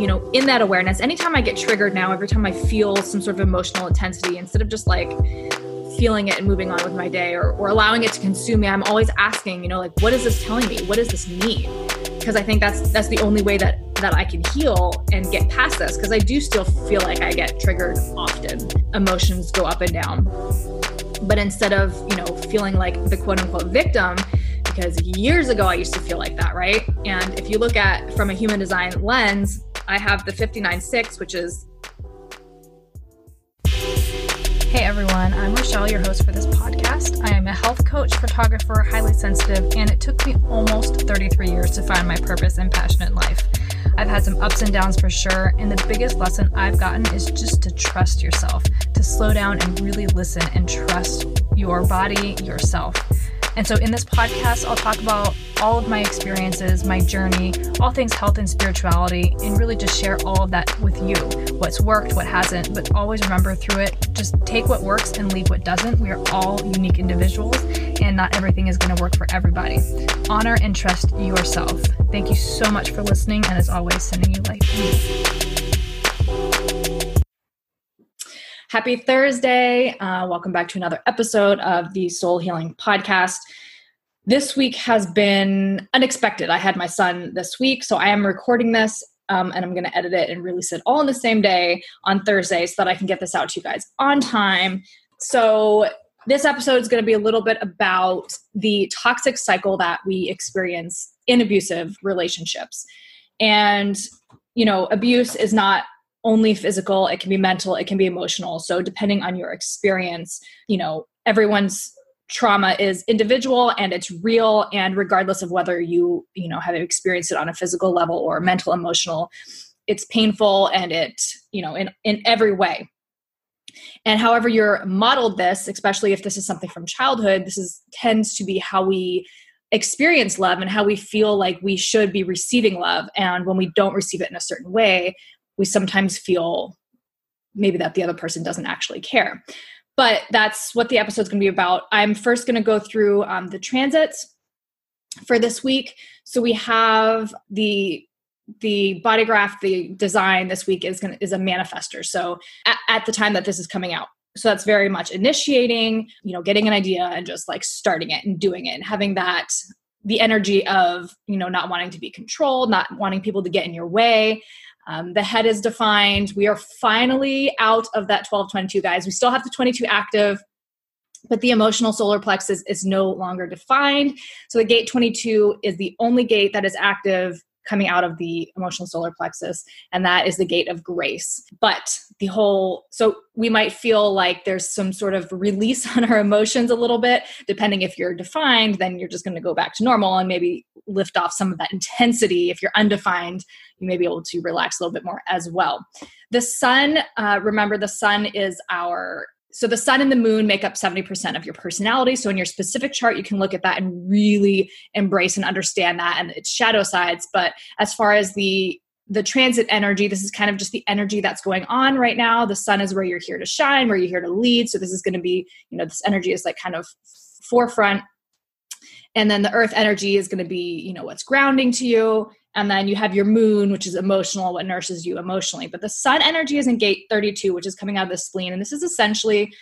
you know, in that awareness, anytime I get triggered now, every time I feel some sort of emotional intensity, instead of just like feeling it and moving on with my day or, or allowing it to consume me, I'm always asking, you know, like, what is this telling me? What does this mean? Because I think that's that's the only way that that I can heal and get past this. Because I do still feel like I get triggered often. Emotions go up and down. But instead of, you know, feeling like the quote unquote victim, because years ago I used to feel like that, right? And if you look at from a human design lens, I have the 59.6, which is. Hey everyone, I'm Rochelle, your host for this podcast. I am a health coach, photographer, highly sensitive, and it took me almost 33 years to find my purpose and passion in life. I've had some ups and downs for sure, and the biggest lesson I've gotten is just to trust yourself, to slow down and really listen and trust your body, yourself. And so in this podcast, I'll talk about all of my experiences, my journey, all things health and spirituality, and really just share all of that with you what's worked, what hasn't. But always remember through it, just take what works and leave what doesn't. We are all unique individuals, and not everything is going to work for everybody. Honor and trust yourself. Thank you so much for listening, and as always, sending you light. Happy Thursday. Uh, welcome back to another episode of the Soul Healing Podcast. This week has been unexpected. I had my son this week, so I am recording this um, and I'm going to edit it and release it all in the same day on Thursday so that I can get this out to you guys on time. So, this episode is going to be a little bit about the toxic cycle that we experience in abusive relationships. And, you know, abuse is not only physical it can be mental it can be emotional. So depending on your experience you know everyone's trauma is individual and it's real and regardless of whether you you know have experienced it on a physical level or mental emotional it's painful and it you know in in every way. And however you're modeled this especially if this is something from childhood this is tends to be how we experience love and how we feel like we should be receiving love. And when we don't receive it in a certain way we sometimes feel maybe that the other person doesn't actually care. But that's what the episode's going to be about. I'm first going to go through um, the transits for this week. So we have the the body graph, the design this week is going is a manifester. So at, at the time that this is coming out, so that's very much initiating, you know, getting an idea and just like starting it and doing it and having that the energy of you know not wanting to be controlled, not wanting people to get in your way, um, the head is defined. We are finally out of that 1222, guys. We still have the 22 active, but the emotional solar plexus is no longer defined. So the gate 22 is the only gate that is active coming out of the emotional solar plexus and that is the gate of grace. But the whole so we might feel like there's some sort of release on our emotions a little bit. Depending if you're defined then you're just going to go back to normal and maybe lift off some of that intensity. If you're undefined you may be able to relax a little bit more as well. The sun uh, remember the sun is our so the sun and the moon make up 70% of your personality. So in your specific chart you can look at that and really embrace and understand that. And its shadow sides. But as far as the the transit energy this is kind of just the energy that's going on right now. The sun is where you're here to shine where you're here to lead. So this is going to be you know this energy is like kind of forefront. And then the earth energy is going to be you know what's grounding to you and then you have your moon which is emotional what nurses you emotionally. But the sun energy is in gate 32 which is coming out of the spleen. And this is essentially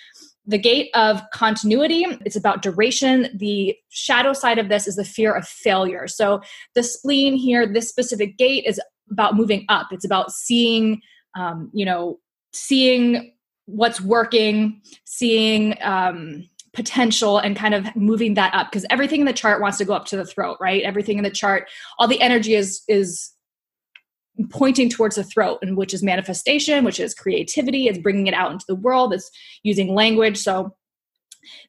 the gate of continuity. It's about duration. The shadow side of this is the fear of failure. So the spleen here this specific gate is about moving up. It's about seeing um, you know seeing what's working seeing um, potential and kind of moving that up because everything in the chart wants to go up to the throat right? Everything in the chart all the energy is is pointing towards the throat and which is manifestation which is creativity it's bringing it out into the world it's using language. So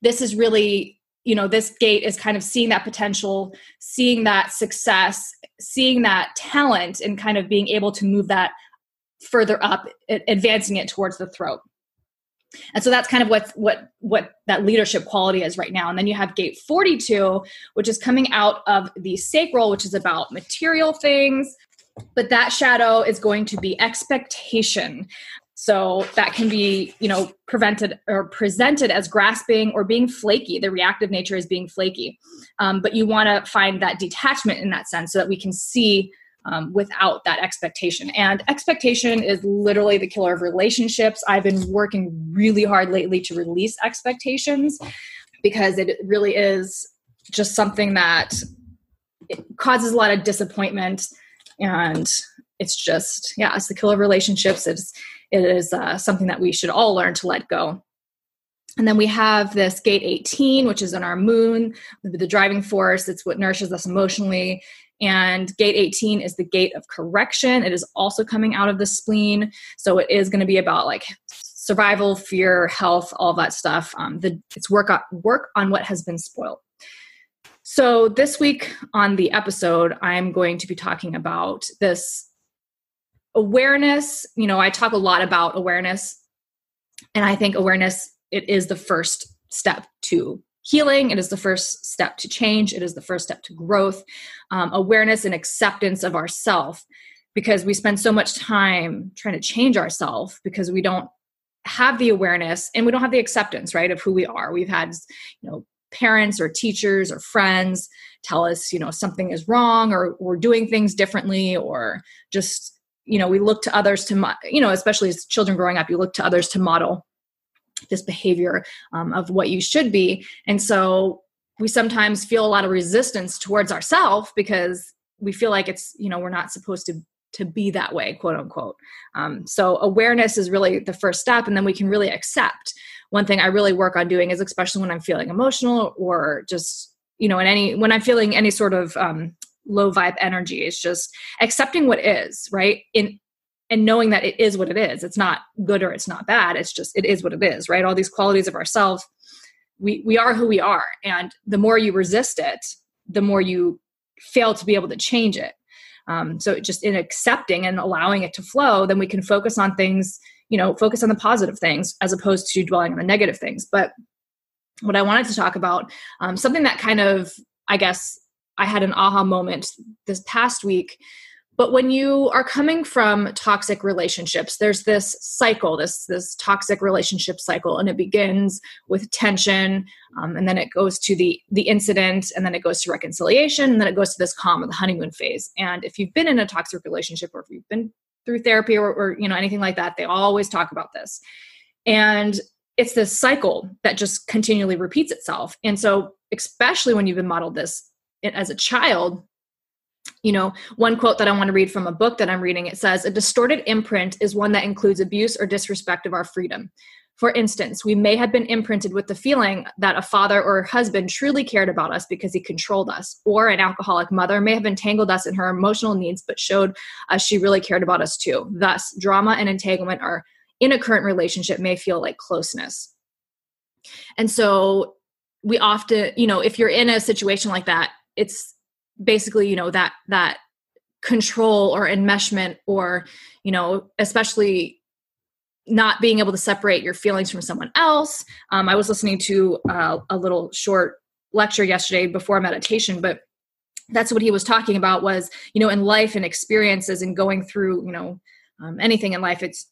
this is really you know this gate is kind of seeing that potential seeing that success seeing that talent and kind of being able to move that further up advancing it towards the throat and so that's kind of what what what that leadership quality is right now. And then you have gate 42 which is coming out of the sacral which is about material things but that shadow is going to be expectation. So that can be you know prevented or presented as grasping or being flaky. The reactive nature is being flaky. Um, but you want to find that detachment in that sense so that we can see um, without that expectation. And expectation is literally the killer of relationships. I've been working really hard lately to release expectations because it really is just something that causes a lot of disappointment. And it's just yeah it's the killer of relationships. It's it is uh, something that we should all learn to let go. And then we have this gate 18 which is in our moon the driving force. It's what nourishes us emotionally and gate 18 is the gate of correction. It is also coming out of the spleen. So it is going to be about like survival fear health all that stuff. Um, the, it's work work on what has been spoiled. So this week on the episode i'm going to be talking about this awareness. You know i talk a lot about awareness and i think awareness it is the first step to healing. It is the first step to change. It is the first step to growth um, awareness and acceptance of ourself because we spend so much time trying to change ourselves because we don't have the awareness and we don't have the acceptance right of who we are. We've had you know parents or teachers or friends tell us you know something is wrong or we're doing things differently or just you know we look to others to you know especially as children growing up you look to others to model this behavior um, of what you should be. And so we sometimes feel a lot of resistance towards ourselves because we feel like it's you know we're not supposed to to be that way quote unquote. Um, so awareness is really the first step and then we can really accept. One thing i really work on doing is especially when i'm feeling emotional or just you know in any when i'm feeling any sort of um, low vibe energy it's just accepting what is right? In and knowing that it is what it is. It's not good or it's not bad. It's just it is what it is right? All these qualities of ourselves we we are who we are. And the more you resist it the more you fail to be able to change it. Um, so just in accepting and allowing it to flow then we can focus on things you know focus on the positive things as opposed to dwelling on the negative things. But what i wanted to talk about um, something that kind of i guess i had an aha moment this past week but when you are coming from toxic relationships there's this cycle this this toxic relationship cycle and it begins with tension um, and then it goes to the the incident and then it goes to reconciliation and then it goes to this calm or the honeymoon phase. And if you've been in a toxic relationship or if you've been through therapy or, or you know anything like that they always talk about this. And it's this cycle that just continually repeats itself. And so especially when you've been modeled this as a child you know one quote that i want to read from a book that i'm reading it says a distorted imprint is one that includes abuse or disrespect of our freedom. For instance we may have been imprinted with the feeling that a father or husband truly cared about us because he controlled us or an alcoholic mother may have entangled us in her emotional needs but showed us she really cared about us too. Thus drama and entanglement are in a current relationship may feel like closeness. And so we often you know if you're in a situation like that it's basically you know that that control or enmeshment or you know especially not being able to separate your feelings from someone else. Um, i was listening to uh, a little short lecture yesterday before meditation but that's what he was talking about was you know in life and experiences and going through you know um, anything in life it's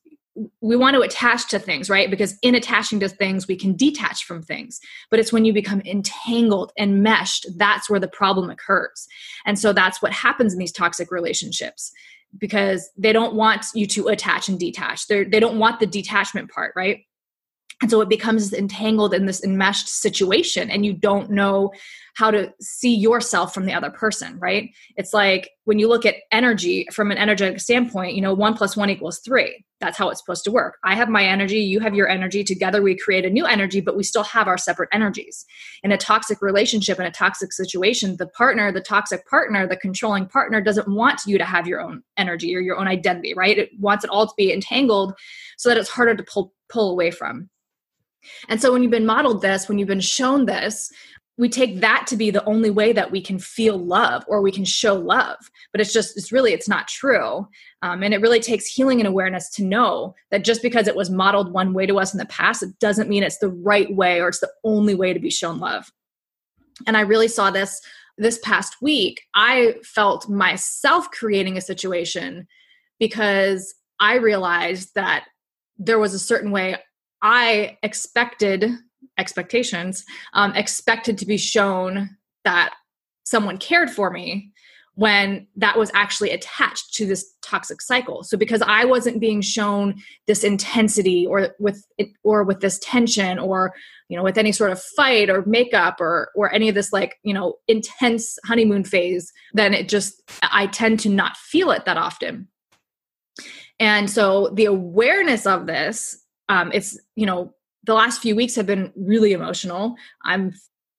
we want to attach to things, right? Because in attaching to things, we can detach from things. But it's when you become entangled and meshed, that's where the problem occurs. And so that's what happens in these toxic relationships because they don't want you to attach and detach. They're, they don't want the detachment part, right? And so it becomes entangled in this enmeshed situation, and you don't know how to see yourself from the other person, right? It's like when you look at energy from an energetic standpoint, you know, one plus one equals three. That's how it's supposed to work. I have my energy, you have your energy. Together we create a new energy, but we still have our separate energies. In a toxic relationship, in a toxic situation, the partner, the toxic partner, the controlling partner doesn't want you to have your own energy or your own identity, right? It wants it all to be entangled so that it's harder to pull pull away from. And so when you've been modeled this, when you've been shown this, we take that to be the only way that we can feel love or we can show love. But it's just it's really it's not true. Um, and it really takes healing and awareness to know that just because it was modeled one way to us in the past it doesn't mean it's the right way or it's the only way to be shown love. And i really saw this this past week i felt myself creating a situation because i realized that there was a certain way I expected expectations, um, expected to be shown that someone cared for me when that was actually attached to this toxic cycle. So because i wasn't being shown this intensity or with it or with this tension or you know with any sort of fight or makeup or or any of this like you know intense honeymoon phase then it just i tend to not feel it that often. And so the awareness of this um it's you know the last few weeks have been really emotional. I'm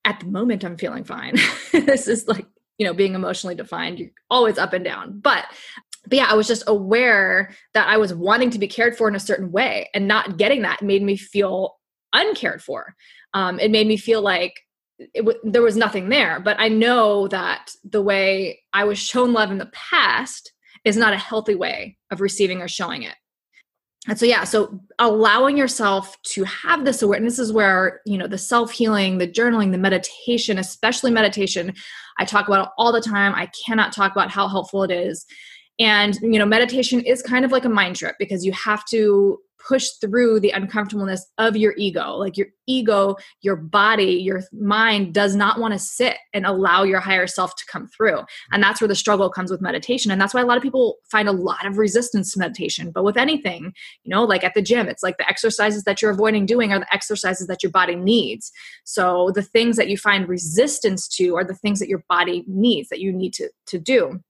at the moment i'm feeling fine. This is like you know being emotionally defined you're always up and down. But but yeah i was just aware that i was wanting to be cared for in a certain way and not getting that made me feel uncared for. Um, it made me feel like it w- there was nothing there. But i know that the way i was shown love in the past is not a healthy way of receiving or showing it and so yeah so allowing yourself to have this awareness is where you know the self-healing the journaling the meditation especially meditation i talk about all the time. I cannot talk about how helpful it is and you know meditation is kind of like a mind trip because you have to push through the uncomfortableness of your ego. Like your ego, your body, your mind does not want to sit and allow your higher self to come through. And that's where the struggle comes with meditation. And that's why a lot of people find a lot of resistance to meditation. But with anything, you know, like at the gym, it's like the exercises that you're avoiding doing are the exercises that your body needs. So the things that you find resistance to are the things that your body needs that you need to, to do.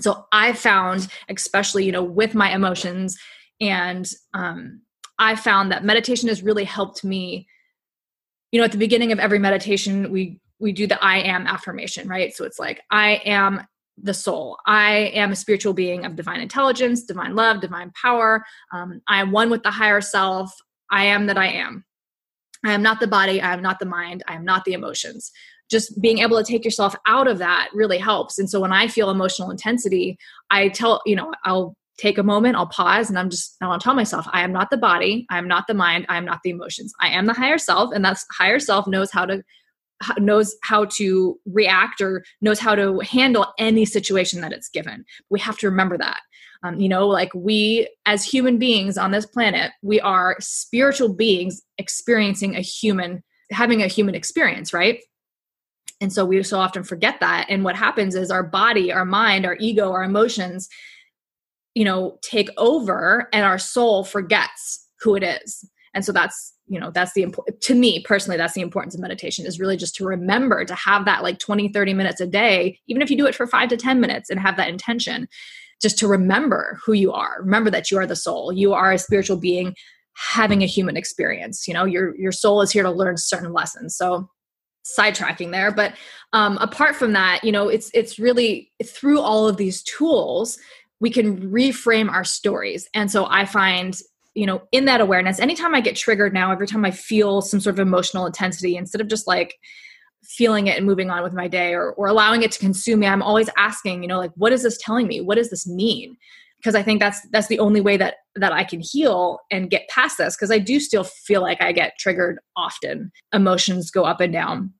So I found, especially, you know, with my emotions, and um, I found that meditation has really helped me. You know, at the beginning of every meditation, we we do the I am affirmation, right? So it's like I am the soul. I am a spiritual being of divine intelligence, divine love, divine power. Um, I am one with the higher self. I am that I am. I am not the body. I am not the mind. I am not the emotions. Just being able to take yourself out of that really helps. And so when I feel emotional intensity, I tell, you know, I'll take a moment, I'll pause, and I'm just, I'll tell myself, I am not the body, I am not the mind, I am not the emotions. I am the higher self, and that's higher self knows how to knows how to react or knows how to handle any situation that it's given. We have to remember that. Um, you know, like we as human beings on this planet, we are spiritual beings experiencing a human, having a human experience, right? And so we so often forget that. And what happens is our body, our mind, our ego, our emotions you know take over and our soul forgets who it is. And so that's you know that's the important to me personally that's the importance of meditation is really just to remember to have that like 20 30 minutes a day even if you do it for 5 to 10 minutes and have that intention just to remember who you are. Remember that you are the soul. You are a spiritual being having a human experience. You know your your soul is here to learn certain lessons. So sidetracking there but um apart from that you know it's it's really through all of these tools we can reframe our stories. And so I find, you know, in that awareness, anytime I get triggered now, every time I feel some sort of emotional intensity, instead of just like feeling it and moving on with my day or, or allowing it to consume me, I'm always asking, you know, like, what is this telling me? What does this mean? Because I think that's that's the only way that that I can heal and get past this. Because I do still feel like I get triggered often. Emotions go up and down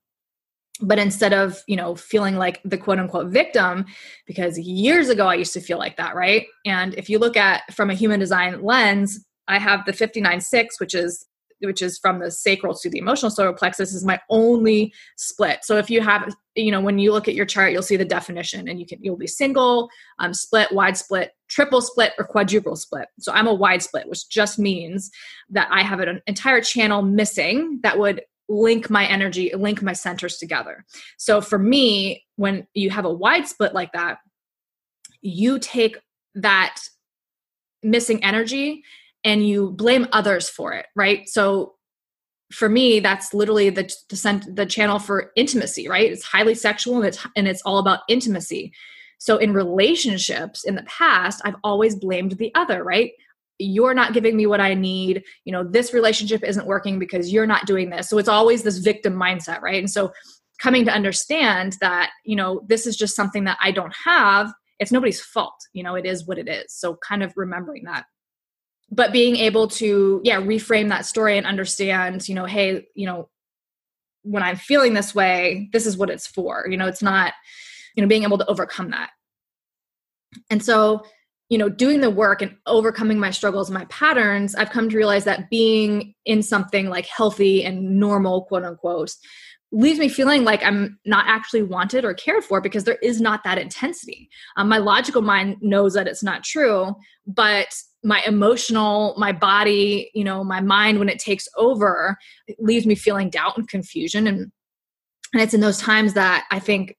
but instead of you know feeling like the quote unquote victim because years ago i used to feel like that right and if you look at from a human design lens i have the 59-6 which is which is from the sacral to the emotional solar plexus is my only split so if you have you know when you look at your chart you'll see the definition and you can you'll be single um, split wide split triple split or quadruple split so i'm a wide split which just means that i have an entire channel missing that would link my energy, link my centers together. So for me, when you have a wide split like that, you take that missing energy and you blame others for it, right? So for me, that's literally the the, the channel for intimacy, right? It's highly sexual and it's and it's all about intimacy. So in relationships in the past, I've always blamed the other, right? you're not giving me what I need. You know, this relationship isn't working because you're not doing this. So it's always this victim mindset, right? And so coming to understand that, you know, this is just something that I don't have, it's nobody's fault. You know, it is what it is. So kind of remembering that. But being able to, yeah, reframe that story and understand, you know, hey, you know, when I'm feeling this way, this is what it's for. You know, it's not, you know, being able to overcome that. And so you know doing the work and overcoming my struggles my patterns i've come to realize that being in something like healthy and normal quote unquote leaves me feeling like I'm not actually wanted or cared for because there is not that intensity. Um, my logical mind knows that it's not true, but my emotional, my body, you know, my mind, when it takes over, it leaves me feeling doubt and confusion. And, and it's in those times that I think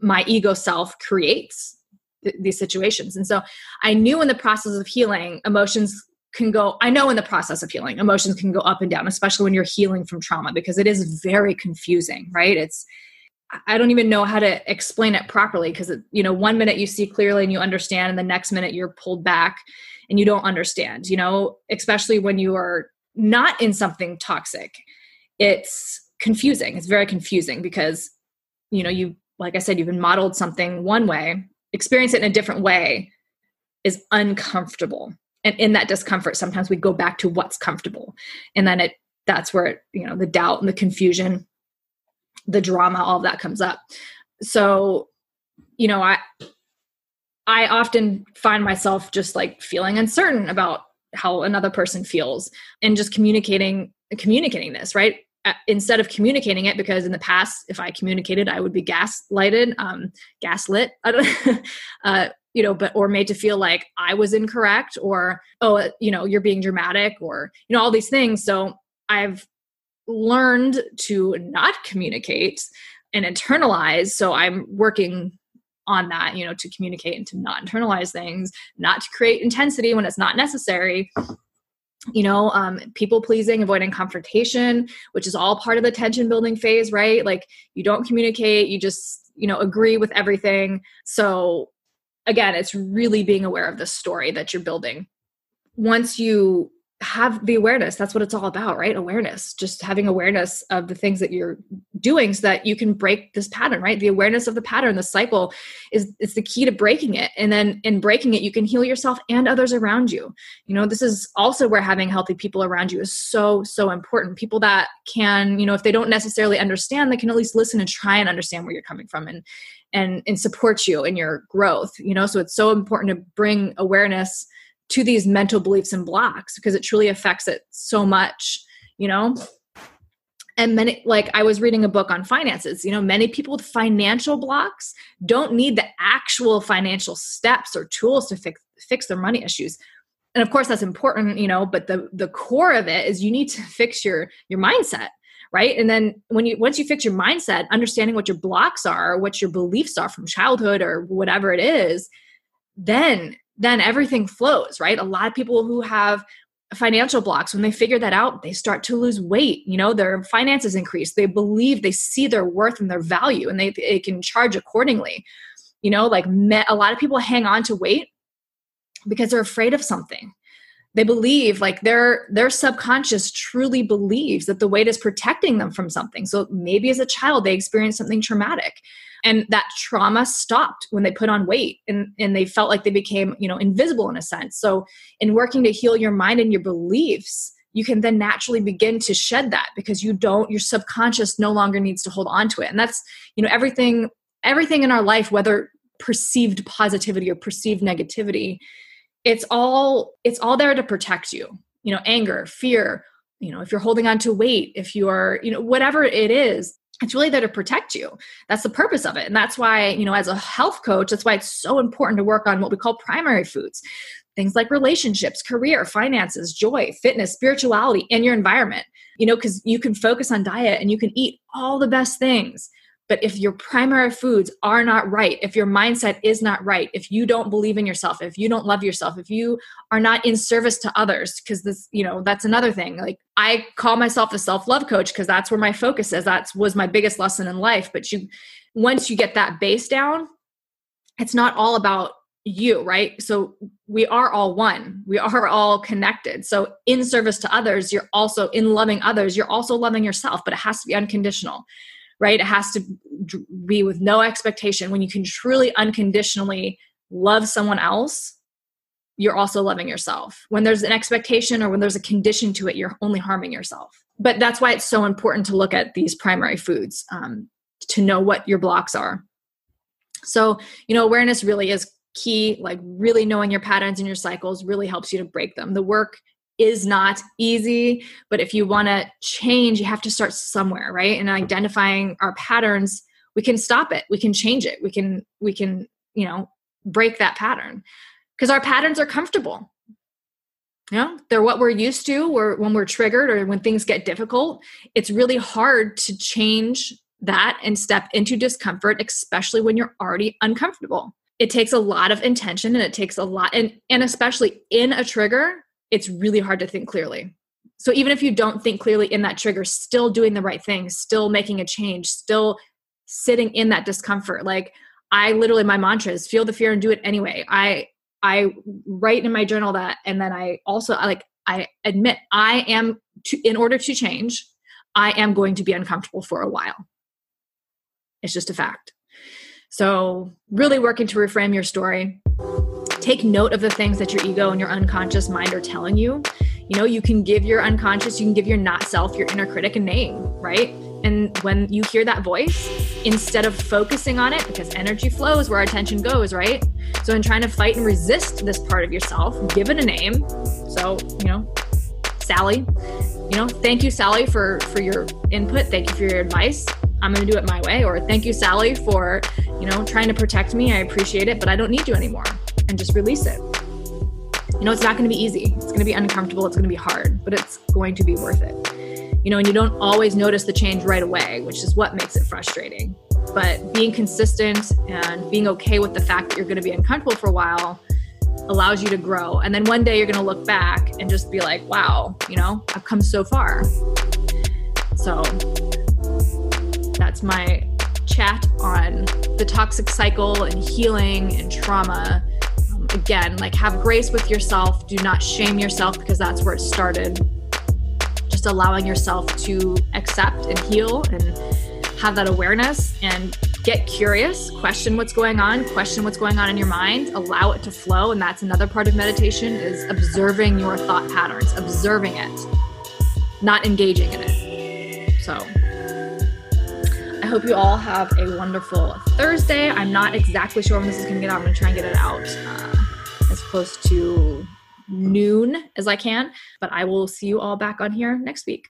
my ego self creates th- these situations. And so I knew in the process of healing, emotions can go i know in the process of healing emotions can go up and down especially when you're healing from trauma because it is very confusing right? It's i don't even know how to explain it properly because you know one minute you see clearly and you understand and the next minute you're pulled back and you don't understand you know? Especially when you are not in something toxic it's confusing it's very confusing because you know you like i said you've been modeled something one way experience it in a different way is uncomfortable and in that discomfort sometimes we go back to what's comfortable. And then it that's where it, you know the doubt and the confusion the drama all of that comes up. So you know i i often find myself just like feeling uncertain about how another person feels and just communicating communicating this right? Instead of communicating it because in the past if i communicated i would be gaslighted um gaslit. Uh, you know but or made to feel like i was incorrect or oh you know you're being dramatic or you know all these things. So i've learned to not communicate and internalize. So i'm working on that you know to communicate and to not internalize things not to create intensity when it's not necessary. You know um, people pleasing avoiding confrontation which is all part of the tension building phase right? Like you don't communicate you just you know agree with everything. So again, it's really being aware of the story that you're building. Once you have the awareness, that's what it's all about, right? Awareness, just having awareness of the things that you're doing so that you can break this pattern, right? The awareness of the pattern, the cycle is is the key to breaking it. And then in breaking it, you can heal yourself and others around you. You know, this is also where having healthy people around you is so, so important. People that can, you know, if they don't necessarily understand, they can at least listen and try and understand where you're coming from and and and support you in your growth you know so it's so important to bring awareness to these mental beliefs and blocks because it truly affects it so much you know? And many like i was reading a book on finances you know many people with financial blocks don't need the actual financial steps or tools to fix fix their money issues. And of course that's important you know but the the core of it is you need to fix your your mindset right? And then when you once you fix your mindset understanding what your blocks are what your beliefs are from childhood or whatever it is then then everything flows right? A lot of people who have financial blocks when they figure that out they start to lose weight you know their finances increase they believe they see their worth and their value and they, they can charge accordingly. You know like me, a lot of people hang on to weight because they're afraid of something. They believe like their their subconscious truly believes that the weight is protecting them from something. So maybe as a child they experienced something traumatic and that trauma stopped when they put on weight and and they felt like they became you know invisible in a sense. So in working to heal your mind and your beliefs you can then naturally begin to shed that because you don't your subconscious no longer needs to hold on to it. And that's you know everything everything in our life whether perceived positivity or perceived negativity it's all it's all there to protect you. You know anger fear you know if you're holding on to weight if you're you know whatever it is it's really there to protect you. That's the purpose of it. And that's why you know as a health coach that's why it's so important to work on what we call primary foods. Things like relationships career finances joy fitness spirituality and your environment. You know because you can focus on diet and you can eat all the best things but if your primary foods are not right, if your mindset is not right, if you don't believe in yourself, if you don't love yourself, if you are not in service to others, because this, you know, that's another thing. Like I call myself a self-love coach because that's where my focus is. That was my biggest lesson in life. But you once you get that base down, it's not all about you, right? So we are all one. We are all connected. So in service to others, you're also in loving others, you're also loving yourself, but it has to be unconditional right? It has to be with no expectation. When you can truly unconditionally love someone else, you're also loving yourself. When there's an expectation or when there's a condition to it, you're only harming yourself. But that's why it's so important to look at these primary foods um, to know what your blocks are. So, you know, awareness really is key. Like, really knowing your patterns and your cycles really helps you to break them. The work is not easy, but if you want to change, you have to start somewhere, right? And identifying our patterns, we can stop it. We can change it. We can we can, you know, break that pattern. Because our patterns are comfortable. You know, they're what we're used to Where when we're triggered or when things get difficult. It's really hard to change that and step into discomfort, especially when you're already uncomfortable. It takes a lot of intention and it takes a lot and and especially in a trigger, it's really hard to think clearly. So even if you don't think clearly in that trigger, still doing the right thing, still making a change, still sitting in that discomfort. Like I literally my mantra is feel the fear and do it anyway. I I write in my journal that and then I also like I admit I am to, in order to change, I am going to be uncomfortable for a while. It's just a fact. So, really working to reframe your story, take note of the things that your ego and your unconscious mind are telling you. You know, you can give your unconscious, you can give your not self, your inner critic a name, right? And when you hear that voice, instead of focusing on it, because energy flows where our attention goes, right? So, in trying to fight and resist this part of yourself, give it a name. So, you know, Sally, you know, thank you, Sally, for for your input. Thank you for your advice. I'm going to do it my way. Or thank you, Sally, for you know trying to protect me. I appreciate it, but I don't need you anymore and just release it. You know, it's not going to be easy. It's going to be uncomfortable. It's going to be hard, but it's going to be worth it. You know, and you don't always notice the change right away, which is what makes it frustrating. But being consistent and being okay with the fact that you're going to be uncomfortable for a while allows you to grow. And then one day you're going to look back and just be like, wow, you know, I've come so far. So that's my chat on the toxic cycle and healing and trauma. Again, like have grace with yourself. Do not shame yourself because that's where it started. Just allowing yourself to accept and heal and have that awareness and get curious, question what's going on, question what's going on in your mind, allow it to flow. And that's another part of meditation is observing your thought patterns, observing it, not engaging in it. So hope you all have a wonderful Thursday. I'm not exactly sure when this is going to get out. I'm going to try and get it out uh, as close to noon as I can, but I will see you all back on here next week.